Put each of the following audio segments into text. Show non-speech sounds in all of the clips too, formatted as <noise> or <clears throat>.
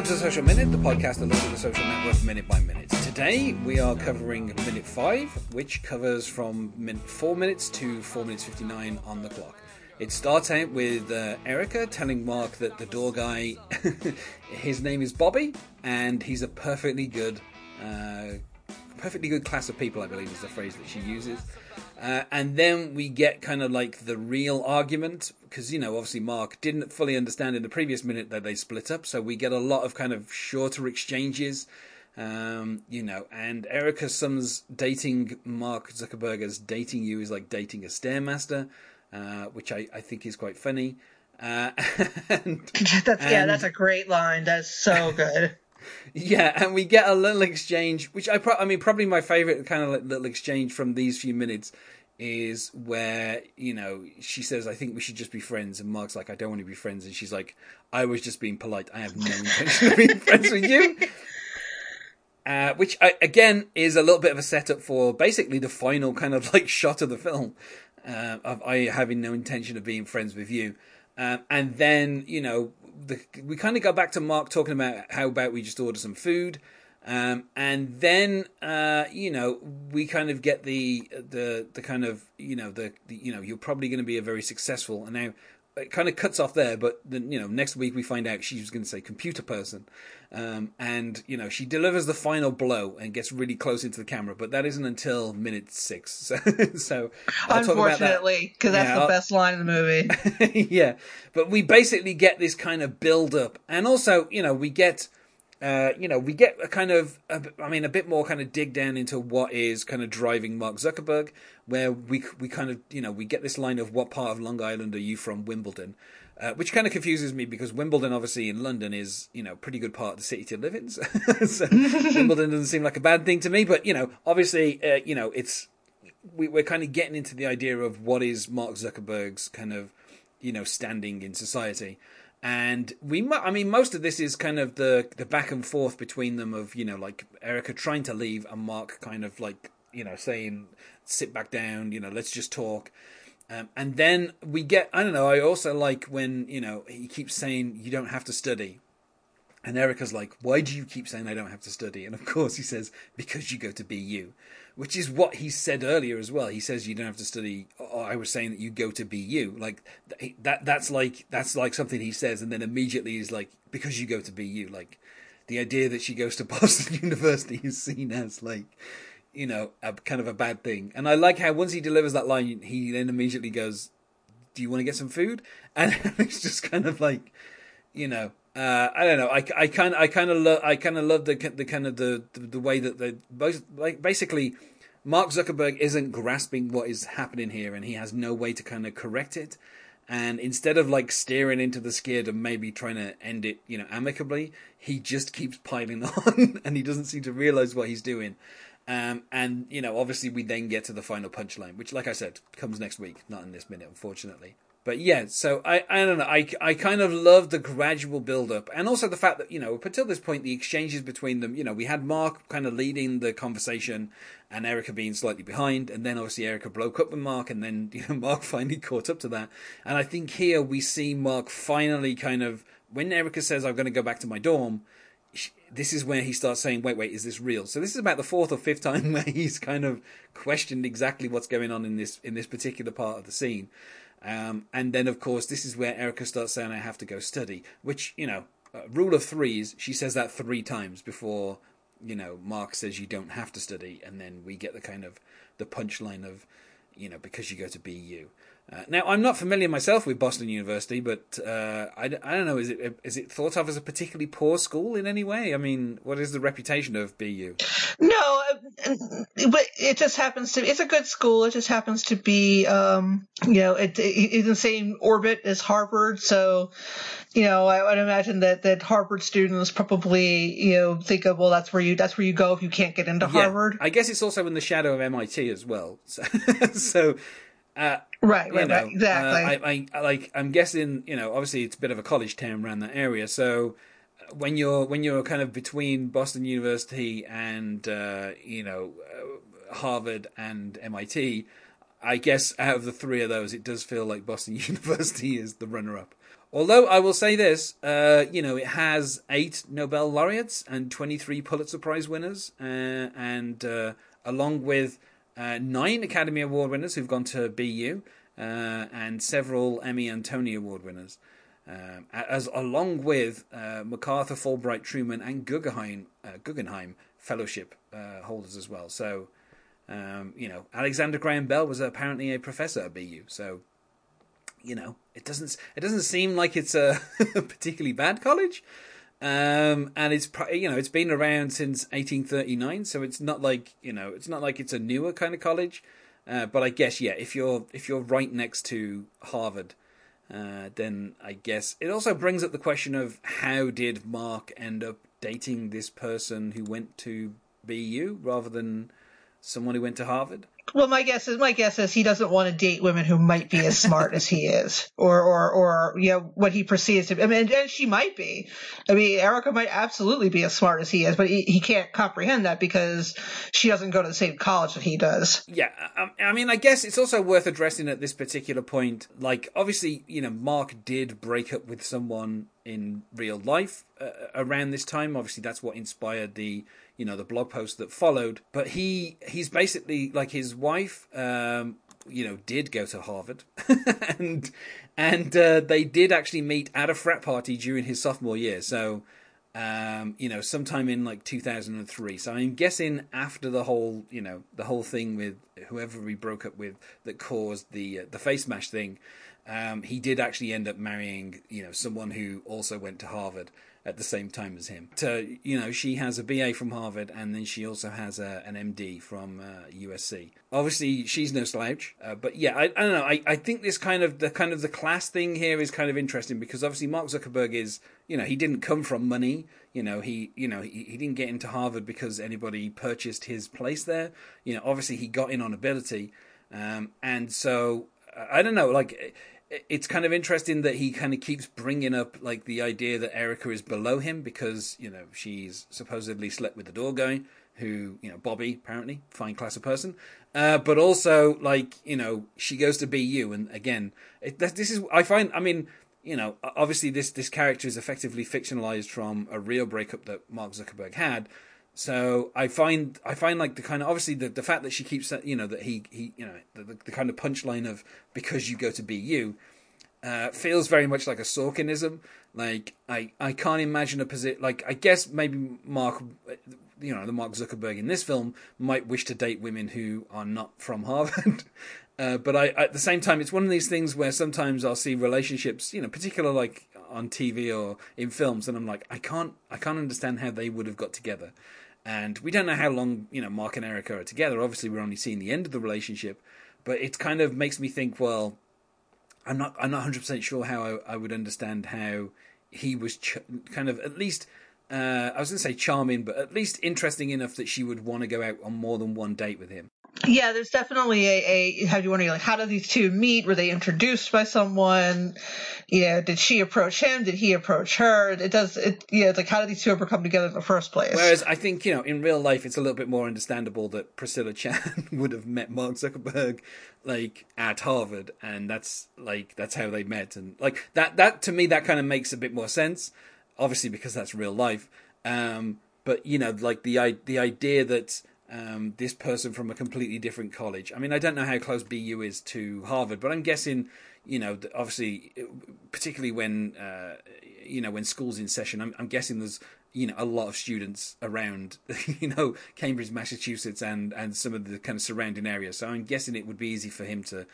Welcome to Social Minute, the podcast that looks at the social network minute by minute. Today we are covering minute five, which covers from minute four minutes to four minutes fifty nine on the clock. It starts out with uh, Erica telling Mark that the door guy, <laughs> his name is Bobby, and he's a perfectly good, uh, perfectly good class of people. I believe is the phrase that she uses. Uh, and then we get kind of like the real argument because you know obviously Mark didn't fully understand in the previous minute that they split up, so we get a lot of kind of shorter exchanges. Um, you know, and Erica sums dating Mark Zuckerberg as dating you is like dating a stairmaster, uh, which I, I think is quite funny. Uh, <laughs> and, <laughs> that's, and, yeah, that's a great line. That's so good. Yeah, and we get a little exchange, which I, pro- I mean, probably my favorite kind of little exchange from these few minutes is where you know she says, "I think we should just be friends," and Mark's like, "I don't want to be friends," and she's like, "I was just being polite. I have no intention of being friends with you." <laughs> Uh, which I, again is a little bit of a setup for basically the final kind of like shot of the film uh, of I having no intention of being friends with you, uh, and then you know the, we kind of go back to Mark talking about how about we just order some food, um, and then uh, you know we kind of get the the the kind of you know the, the you know you're probably going to be a very successful and now it kind of cuts off there, but then you know next week we find out she's going to say computer person, um, and you know she delivers the final blow and gets really close into the camera, but that isn't until minute six. <laughs> So, so unfortunately, because that. that's yeah, the I'll, best line in the movie. <laughs> yeah, but we basically get this kind of build up, and also you know we get uh, you know, we get a kind of, a, I mean, a bit more kind of dig down into what is kind of driving Mark Zuckerberg, where we we kind of, you know, we get this line of what part of Long Island are you from, Wimbledon, uh, which kind of confuses me because Wimbledon, obviously in London, is you know pretty good part of the city to live in. <laughs> so <laughs> Wimbledon doesn't seem like a bad thing to me, but you know, obviously, uh, you know, it's we, we're kind of getting into the idea of what is Mark Zuckerberg's kind of, you know, standing in society and we i mean most of this is kind of the the back and forth between them of you know like erica trying to leave and mark kind of like you know saying sit back down you know let's just talk. Um, and then we get i don't know i also like when you know he keeps saying you don't have to study. And erica's like why do you keep saying i don't have to study? And of course he says because you go to bu which is what he said earlier as well. He says you don't have to study. Or I was saying that you go to BU. Like that. That's like that's like something he says, and then immediately he's like, because you go to BU. Like the idea that she goes to <laughs> Boston University is seen as like you know a kind of a bad thing. And I like how once he delivers that line, he then immediately goes, "Do you want to get some food?" <laughs> And it's just kind of like you know uh, I don't know. I, I kind I kind of I kind of love the the kind of the the, the way that both like basically Mark Zuckerberg isn't grasping what is happening here, and he has no way to kind of correct it. And instead of like steering into the skid and maybe trying to end it, you know, amicably, he just keeps piling <laughs> on, and he doesn't seem to realize what he's doing. Um, and you know, obviously, we then get to the final punchline, which, like I said, comes next week, not in this minute, unfortunately but yeah, so I, I don't know. I, I kind of love the gradual build up and also the fact that, you know, up until this point, the exchanges between them, you know, we had Mark kind of leading the conversation and Erica being slightly behind. And then obviously Erica broke up with Mark and then, <laughs> you know, Mark finally caught up to that. And I think here we see Mark finally kind of, when Erica says, I'm going to go back to my dorm, this is where he starts saying, wait, wait, is this real? So this is about the fourth or fifth time <laughs> where he's kind of questioned exactly what's going on in this, in this particular part of the scene. Um, and then, of course, this is where Erica starts saying, I have to go study, which, you know, uh, rule of threes, she says that three times before, you know, Mark says you don't have to study. And then we get the kind of the punchline of, you know, because you go to BU. Uh, now, I'm not familiar myself with Boston University, but uh, I, I don't know. Is it is it thought of as a particularly poor school in any way? I mean, what is the reputation of BU? No, but it just happens to. It's a good school. It just happens to be, um, you know, it, it, in the same orbit as Harvard. So, you know, I would imagine that that Harvard students probably, you know, think of well, that's where you that's where you go if you can't get into yeah, Harvard. I guess it's also in the shadow of MIT as well. <laughs> So, so uh, right, right, know, right, exactly. Uh, I, I, like. I'm guessing. You know, obviously, it's a bit of a college town around that area. So, uh, when you're when you're kind of between Boston University and uh, you know uh, Harvard and MIT, I guess out of the three of those, it does feel like Boston <laughs> University is the runner-up. Although I will say this, uh, you know, it has eight Nobel laureates and 23 Pulitzer Prize winners, uh, and uh, along with uh, nine Academy Award winners who've gone to BU, uh, and several Emmy and Tony Award winners, um, as along with uh, MacArthur, Fulbright, Truman, and Guggenheim Guggenheim Fellowship holders as well. So, um, you know, Alexander Graham Bell was apparently a professor at BU. So you know, it doesn't it doesn't seem like it's a <laughs> particularly bad college. Um, and it's you know it's been around since 1839, so it's not like you know it's not like it's a newer kind of college. Uh, but I guess yeah, if you're if you're right next to Harvard, uh, then I guess it also brings up the question of how did Mark end up dating this person who went to BU rather than someone who went to Harvard? Well, my guess is my guess is he doesn't want to date women who might be as smart as he is, or or or you know what he perceives to. be. I mean, and she might be. I mean, Erica might absolutely be as smart as he is, but he, he can't comprehend that because she doesn't go to the same college that he does. Yeah, I, I mean, I guess it's also worth addressing at this particular point. Like, obviously, you know, Mark did break up with someone in real life uh, around this time. Obviously, that's what inspired the you know the blog post that followed. But he he's basically like his wife. Um, you know, did go to Harvard, <laughs> and and uh, they did actually meet at a frat party during his sophomore year. So, um, you know, sometime in like 2003. So I'm guessing after the whole, you know, the whole thing with whoever we broke up with that caused the uh, the Facemash thing, um, he did actually end up marrying, you know, someone who also went to Harvard at the same time as him. So, you know, she has a BA from Harvard and then she also has a, an MD from uh, USC. Obviously, she's no slouch, uh, but yeah, I, I, don't know. I, I think this kind of the kind of the class thing here is kind of interesting because obviously Mark Zuckerberg is, you know, he didn't come from money. You know, he, you know, he, he didn't get into Harvard because anybody purchased his place there. You know, obviously he got in on ability, um, and so I don't know, like it's kind of interesting that he kind of keeps bringing up like the idea that Erica is below him because you know she's supposedly slept with the door guy who you know Bobby apparently fine class of person, uh, but also like you know she goes to BU and again it, this is I find I mean you know obviously this this character is effectively fictionalized from a real breakup that Mark Zuckerberg had, so I find I find like the kind of obviously the, the fact that she keeps you know that he he you know the, the kind of punchline of because you go to BU uh, feels very much like a Sorkinism. Like I I can't imagine a position like I guess maybe Mark you know the Mark Zuckerberg in this film might wish to date women who are not from Harvard. <laughs> Uh, but I, at the same time, it's one of these things where sometimes I'll see relationships, you know, particular like on TV or in films, and I'm like, I can't, I can't understand how they would have got together. And we don't know how long, you know, Mark and Erica are together. Obviously, we're only seeing the end of the relationship, but it kind of makes me think, well, I'm not, I'm not 100 percent sure how I, I, would understand how he was ch- kind of at least. Uh, I was going to say charming, but at least interesting enough that she would want to go out on more than one date with him. Yeah, there's definitely a, a how do you to like how did these two meet? Were they introduced by someone? You know, did she approach him? Did he approach her? It does it know, it's like how did these two ever come together in the first place? Whereas I think, you know, in real life it's a little bit more understandable that Priscilla Chan <laughs> would have met Mark Zuckerberg like at Harvard and that's like that's how they met and like that that to me that kind of makes a bit more sense. Obviously because that's real life. Um but you know, like the the idea that um, this person from a completely different college. I mean, I don't know how close BU is to Harvard, but I'm guessing, you know, obviously, particularly when uh, you know when school's in session, I'm, I'm, guessing there's you know a lot of students around, <laughs> you know, Cambridge, Massachusetts, and and some of the kind of surrounding areas. So I'm guessing it would be easy for him to.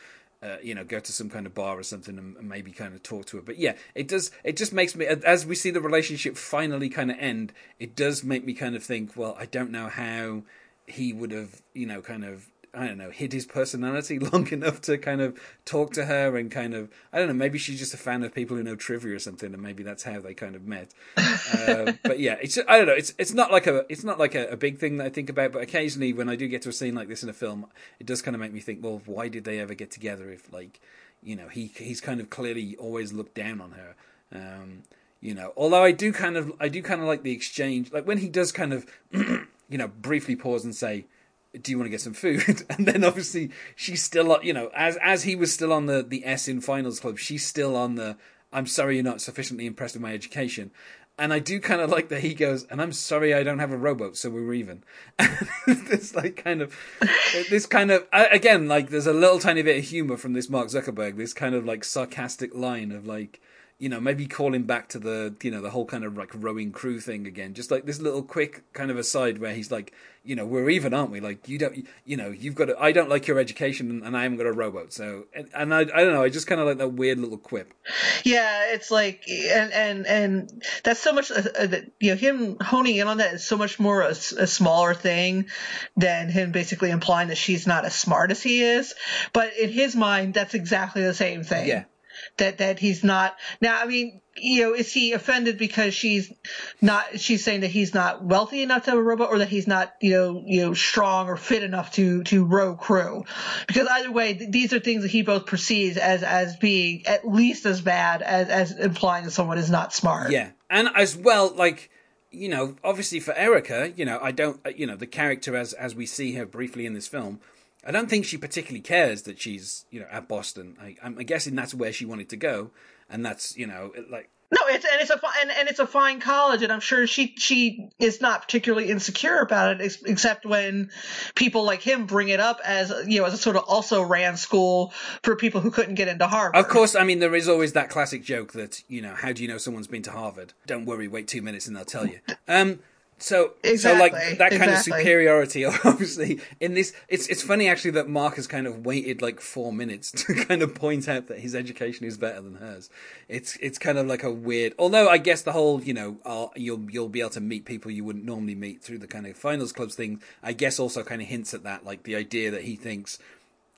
Uh, you know, go to some kind of bar or something and, and maybe kind of talk to her. But yeah, it does. It just makes me, as we see the relationship finally kind of end, it does make me kind of think. Well, I don't know how he would have, you know, kind of I don't know, hid his personality <laughs> long enough to kind of talk to her and kind of I don't know, maybe she's just a fan of people who know trivia or something, and maybe that's how they kind of met. uh, <laughs> but yeah, it's I don't know, it's it's not like a it's not like a, a, big thing that I think about, but occasionally when I do get to a scene like this in a film, it does kind of make me think, well, why did they ever get together? If like, you know, he he's kind of clearly always looked down on her. Um, you know, although I do kind of I do kind of like the exchange, like when he does kind of. <clears throat> you know, briefly pause and say, do you want to get some food? <laughs> And then obviously she's still, you know, as as he was still on the the S in finals club, she's still on the. I'm sorry you're not sufficiently impressed with my education. And I do kind of like that he goes, and I'm sorry I don't have a rowboat, so we're even. <laughs> this like kind of, this kind of again like there's a little tiny bit of humor from this Mark Zuckerberg, this kind of like sarcastic line of like, you know, maybe calling back to the, you know, the whole kind of like rowing crew thing again. Just like this little quick kind of aside where he's like, you know, we're even, aren't we? Like, you don't, you know, you've got, I don't like your education and I haven't got a rowboat. So, and, and I, I don't know, I just kind of like that weird little quip. Yeah, it's like, and, and, and that's so much, uh, uh, you know, him honing in on that is so much more a, a smaller thing than him basically implying that she's not as smart as he is. But in his mind, that's exactly the same thing. Yeah that that he's not. Now i mean you know is he offended because she's not she's saying that he's not wealthy enough to have a robot or that he's not you know you know strong or fit enough to to row crew? Because either way th- these are things that he both perceives as as being at least as bad as as implying that someone is not smart. Yeah. And as well like you know obviously for erica you know i don't uh, you know the character as as we see her briefly in this film I don't think she particularly cares that she's, you know, at Boston. I, I'm guessing that's where she wanted to go, and that's, you know, like no, it's and it's a and, and it's a fine college, and I'm sure she she is not particularly insecure about it, except when people like him bring it up as you know as a sort of also ran school for people who couldn't get into Harvard. Of course, I mean there is always that classic joke that you know how do you know someone's been to Harvard? Don't worry, wait two minutes and they'll tell you. Um, so, exactly, so like that kind exactly. of superiority, <laughs> obviously in this, it's it's funny actually that Mark has kind of waited like four minutes to <laughs> kind of point out that his education is better than hers. It's it's kind of like a weird. Although I guess the whole you know uh, you'll you'll be able to meet people you wouldn't normally meet through the kind of finals clubs thing. I guess also kind of hints at that, like the idea that he thinks,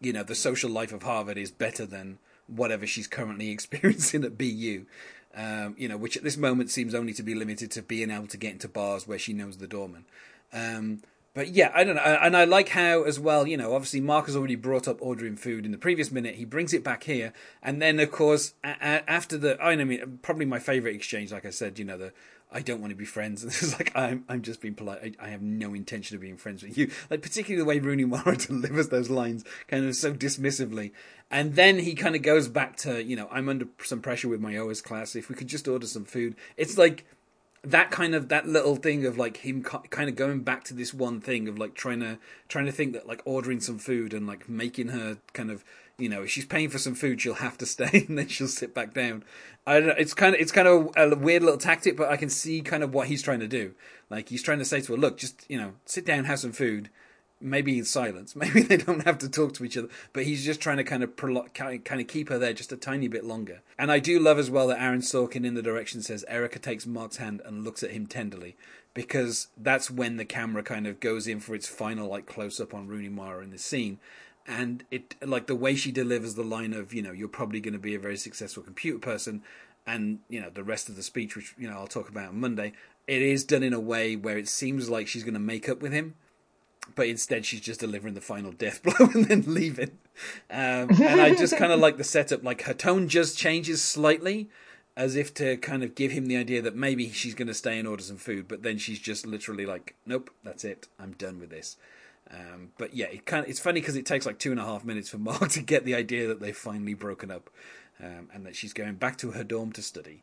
you know, the social life of Harvard is better than whatever she's currently <laughs> experiencing at BU um, you know, which at this moment seems only to be limited to being able to get into bars where she knows the doorman. Um, but yeah, I don't know, and I like how as well. You know, obviously Mark has already brought up ordering food in the previous minute. He brings it back here, and then of course a- a- after the, I mean, probably my favorite exchange, like I said, you know, the I don't want to be friends. And <laughs> it's like I'm I'm just being polite. I, I, have no intention of being friends with you. Like particularly the way Rooney Mara <laughs> delivers those lines, kind of so dismissively. And then he kind of goes back to you know I'm under some pressure with my OS class. If we could just order some food, it's like that kind of that little thing of like him kind of going back to this one thing of like trying to trying to think that like ordering some food and like making her kind of you know if she's paying for some food she'll have to stay <laughs> and then she'll sit back down I don't know, it's kind of it's kind of a weird little tactic, but I can see kind of what he's trying to do. Like he's trying to say to her, "Look, just you know, sit down, have some food." Maybe in silence. <laughs> Maybe they don't have to talk to each other, but he's just trying to kind of prolo- kind of keep her there just a tiny bit longer. And I do love as well that Aaron Sorkin in the direction says Erica takes Mark's hand and looks at him tenderly because that's when the camera kind of goes in for its final like close up on Rooney Mara in the scene and it like the way she delivers the line of you know you're probably going to be a very successful computer person and you know the rest of the speech which you know I'll talk about on Monday it is done in a way where it seems like she's going to make up with him but instead she's just delivering the final death <laughs> blow and then leaving. Um, and I just kind of like the setup like her tone just changes slightly as if to kind of give him the idea that maybe she's going to stay and order some food but then she's just literally like nope that's it. I'm done with this um, but yeah, it kind of, it's funny because it takes like two and a half minutes for Mark <laughs> to get the idea that they've finally broken up, um, and that she's going back to her dorm to study.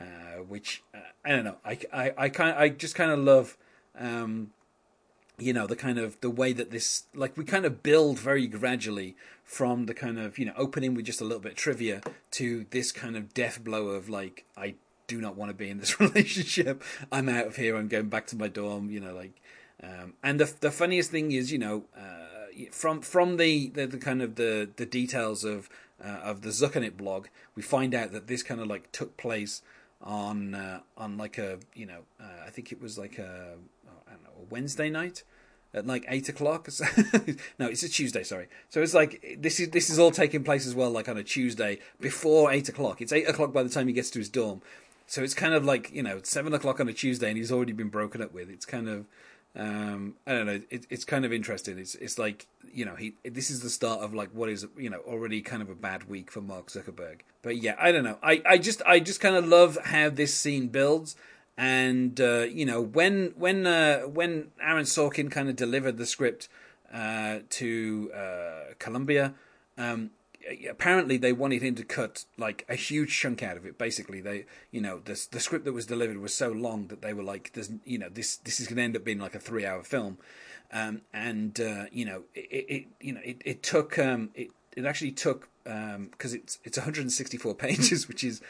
Uh, which uh, I don't know. I, I, I kind I just kind of love, um, you know, the kind of the way that this like we kind of build very gradually from the kind of you know opening with just a little bit of trivia to this kind of death blow of like I do not want to be in this <laughs> relationship. I'm out of here. I'm going back to my dorm. You know, like um, and the the funniest thing is, you know, uh, from from the, the, the, kind of the, the details of uh, of the Zuckernet blog, we find out that this kind of like took place on uh, on like a you know uh, I think it was like a know a Wednesday night at like eight o'clock. <laughs> no, it's a Tuesday. Sorry. So it's like this is this is all taking place as well, like on a Tuesday before eight o'clock. It's eight o'clock by the time he gets to his dorm. So it's kind of like you know seven o'clock on a Tuesday, and he's already been broken up with. It's kind of um, I don't know. It, it's kind of interesting. It's it's like you know he this is the start of like what is you know already kind of a bad week for Mark Zuckerberg. But yeah, I don't know. I, I just I just kind of love how this scene builds. And uh, you know when when uh, when Aaron Sorkin kind of delivered the script uh, to uh, Columbia. Um, apparently, they wanted him to cut like a huge chunk out of it. Basically, they, you know, the the script that was delivered was so long that they were like, "There's, you know, this this is going to end up being like a three hour film," um, and uh, you know, it, it, you know, it, it took um, it it actually took because um, it's it's 164 <laughs> pages, which is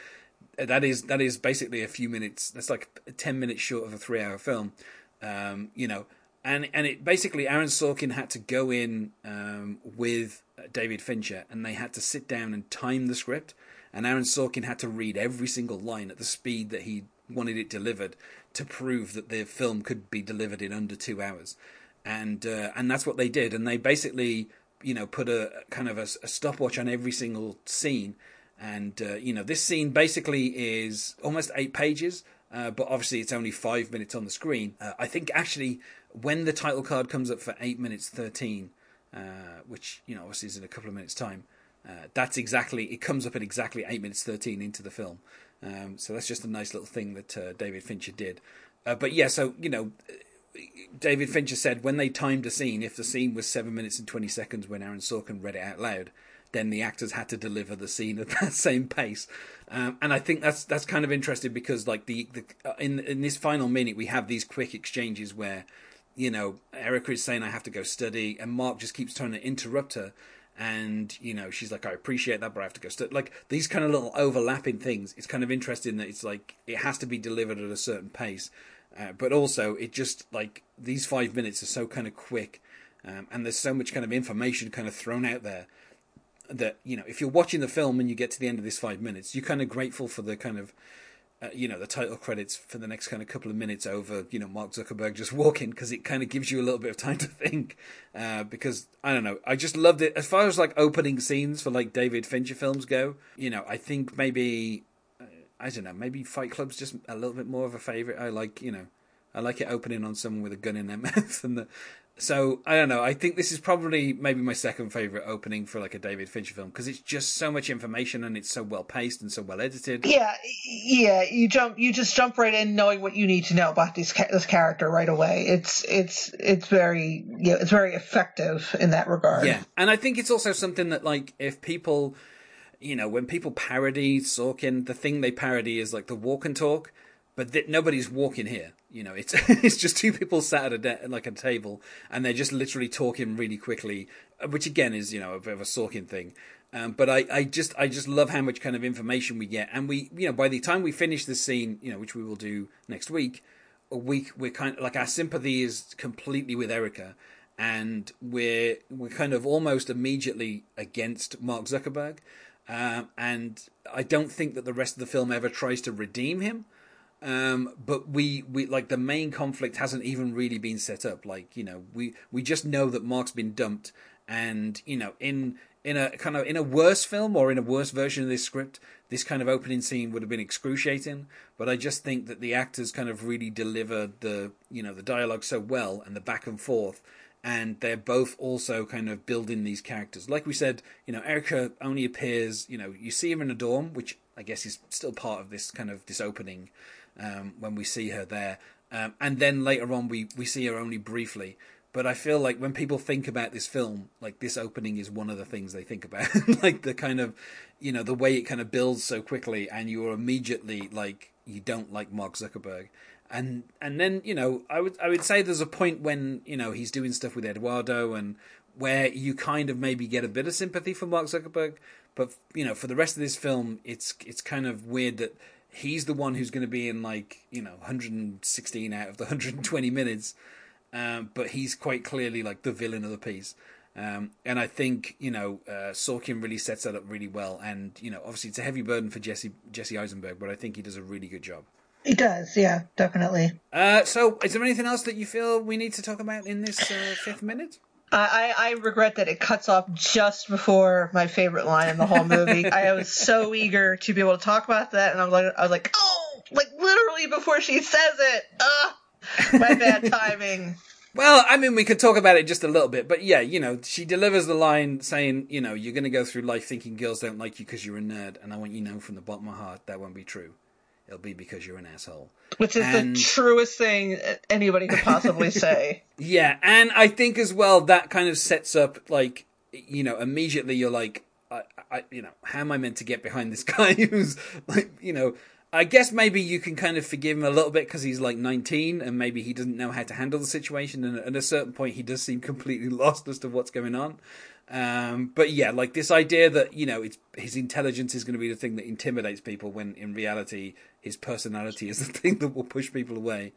that is that is basically a few minutes. That's like ten minutes short of a three-hour film. Um, you know, and and it basically Aaron Sorkin had to go in um, with David Fincher, and they had to sit down and time the script. And Aaron Sorkin had to read every single line at the speed that he wanted it delivered to prove that the film could be delivered in under two hours. And uh, and that's what they did. And they basically you know put a kind of a, a stopwatch on every single scene and uh, you know, this scene basically is almost eight pages, uh, but obviously it's only five minutes on the screen. Uh, I think actually when the title card comes up for eight minutes thirteen, uh, which you know obviously is in a couple of minutes time, uh, that's exactly it comes up at exactly eight minutes thirteen into the film. Um, so that's just a nice little thing that uh, David Fincher did. but yeah, so you know. David Fincher said when they timed a scene, if the scene was seven minutes and twenty seconds when Aaron Sorkin read it out loud, then the actors had to deliver the scene at <laughs> that same pace. Um, and I think that's that's kind of interesting because like the, the uh, in in this final minute we have these quick exchanges where you know Erica is saying I have to go study and Mark just keeps trying to interrupt her and you know she's like I appreciate that but I have to go study like these kind of little overlapping things it's kind of interesting that it's like it has to be delivered at a certain pace uh, but also it just like these five minutes are so kind of quick um, and there's so much kind of information kind of thrown out there that you know if you're watching the film and you get to the end of this five minutes, you're kind of grateful for the kind of uh, you know the title credits for the next kind of couple of minutes over you know Mark Zuckerberg just <laughs> walking because it kind of gives you a little bit of time to think. Uh, because I don't know, I just loved it as far as like opening scenes for like David Fincher films go. You know, I think maybe uh, I don't know, maybe Fight Club's just a little bit more of a favorite. I like you know. I like it opening on someone with a gun in their <laughs> mouth and the so I don't know. I think this is probably maybe my second favorite opening for like a David Fincher film because it's just so much information and it's so well paced and so well edited. Yeah, yeah. You jump, you just jump right in knowing what you need to know about this this character right away. It's it's it's very yeah, it's very effective in that regard. Yeah, and I think it's also something that like if people, you know, when people parody Sorkin, the thing they parody is like the walk and talk but th- nobody's walking here. You know, it's <laughs> it's just two people sat at a de- like a table, and they're just literally talking really quickly, uh, which again is you know a bit of a Sorkin thing. Um, but I, I just I just love how much kind of information we get, and we you know by the time we finish this scene, you know, which we will do next week, a week we're kind of like our sympathy is completely with Erica, and we're we're kind of almost immediately against Mark Zuckerberg, um, and I don't think that the rest of the film ever tries to redeem him. Um, but we, we like the main conflict hasn't even really been set up. Like you know, we we just know that Mark's been dumped, and you know, in in a kind of in a worse film or in a worse version of this script, this kind of opening scene would have been excruciating. But I just think that the actors kind of really delivered the you know the dialogue so well and the back and forth. And they're both also kind of building these characters. Like we said, you know, Erica only appears, you know, you see her in a dorm, which I guess is still part of this kind of this opening um, when we see her there. Um, and then later on, we, we see her only briefly. But I feel like when people think about this film, like this opening is one of the things they think about. <laughs> like the kind of, you know, the way it kind of builds so quickly, and you're immediately like, you don't like Mark Zuckerberg. And and then you know I would I would say there's a point when you know he's doing stuff with Eduardo and where you kind of maybe get a bit of sympathy for Mark Zuckerberg, but you know for the rest of this film it's it's kind of weird that he's the one who's going to be in like you know 116 out of the 120 minutes, um, but he's quite clearly like the villain of the piece. Um, and I think you know uh, Sorkin really sets that up really well. And you know, obviously it's a heavy burden for Jesse Jesse Eisenberg, but I think he does a really good job. He does, yeah, definitely. Uh, so, is there anything else that you feel we need to talk about in this uh, fifth minute? I, I regret that it cuts off just before my favorite line in the whole movie. <laughs> I was so eager to be able to talk about that, and I was like, I was like, oh, like literally before she says it. Ugh, my bad <laughs> timing. Well, I mean, we could talk about it just a little bit, but yeah, you know, she delivers the line saying, you know, you're going to go through life thinking girls don't like you because you're a nerd, and I want you to know from the bottom of my heart that won't be true. It'll be because you're an asshole. Which is And- the truest thing anybody could possibly <laughs> say. Yeah, and I think as well that kind of sets up like you know immediately you're like, I, I you know how am I meant to get behind this guy <laughs> who's like you know. I guess maybe you can kind of forgive him a little bit because he's like 19 and maybe he doesn't know how to handle the situation. And at a certain point, he does seem completely <laughs> lost as to what's going on. Um, but yeah, like this idea that you know it's, his intelligence is going to be the thing that intimidates people, when in reality his personality is the <laughs> thing that will push people away,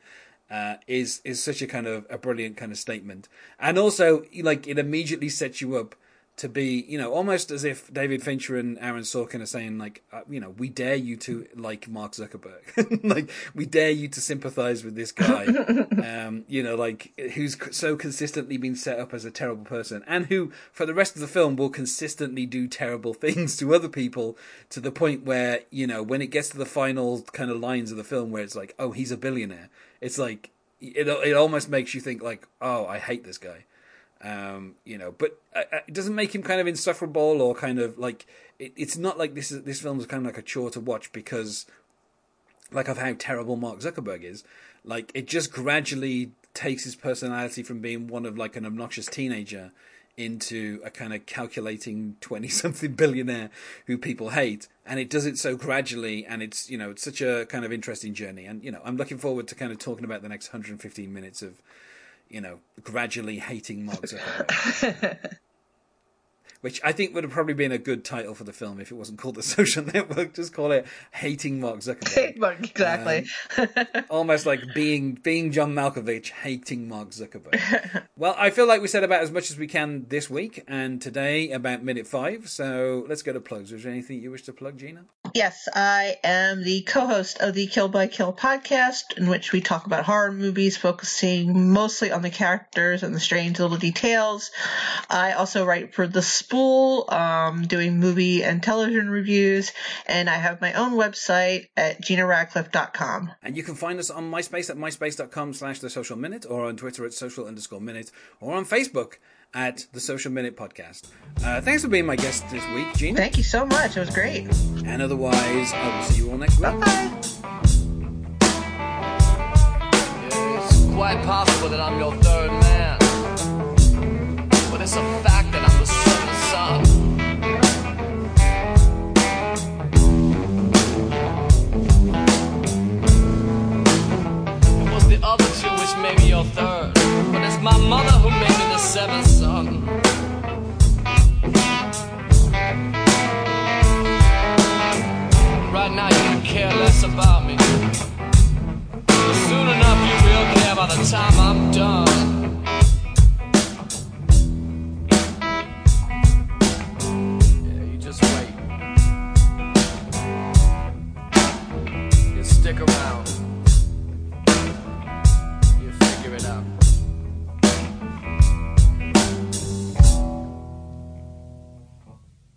uh, is is such a kind of a brilliant kind of statement. And also, like it immediately sets you up to be, you know, almost as if David Fincher and Aaron Sorkin are saying, like, uh, you know, we dare you to like Mark Zuckerberg, <laughs> like we dare you to sympathize with this guy, <laughs> um, you know, like who's so consistently been set up as a terrible person, and who for the rest of the film will consistently do terrible <laughs> things to other people to the point where, you know, when it gets to the final kind of lines of the film where it's like, oh, he's a billionaire, it's like it it almost makes you think like, oh, I hate this guy um, you know, but uh, uh, it doesn't make him kind of insufferable or kind of like it, it's not like this is this film is kind of like a chore to watch because like of how terrible Mark Zuckerberg is. Like it just gradually takes his personality from being one of like an obnoxious teenager into a kind of calculating <laughs> 20 something billionaire who people hate and it does it so gradually and it's you know it's such a kind of interesting journey and you know i'm looking forward to kind of talking about the next 115 minutes of you know, gradually hating Mark Zuckerberg. <laughs> Which I think would have probably been a good title for the film if it wasn't called The <laughs> Social Network. Just call it Hating Mark Zuckerberg. Exactly. Um, almost like being being John Malkovich hating Mark Zuckerberg. <laughs> well, I feel like we said about as much as we can this week and today about minute five. So let's go to plugs. Is there anything you wish to plug, Gena? Yes, I am the co-host of the Kill by Kill podcast, in which we talk about horror movies, focusing mostly on the characters and the strange little details. I also write for The Spool, um, doing movie and television reviews, and I have my own website at genaradcliffe.com. And you can find us on MySpace at myspace.com slash the social minute or on Twitter at social underscore minute or on Facebook at the social minute podcast. Uh, thanks for being my guest this week, Gena. Thank you so much. It was great. And otherwise, I will see you all next week. Bye. It's quite possible that I'm your third man. But it's a fact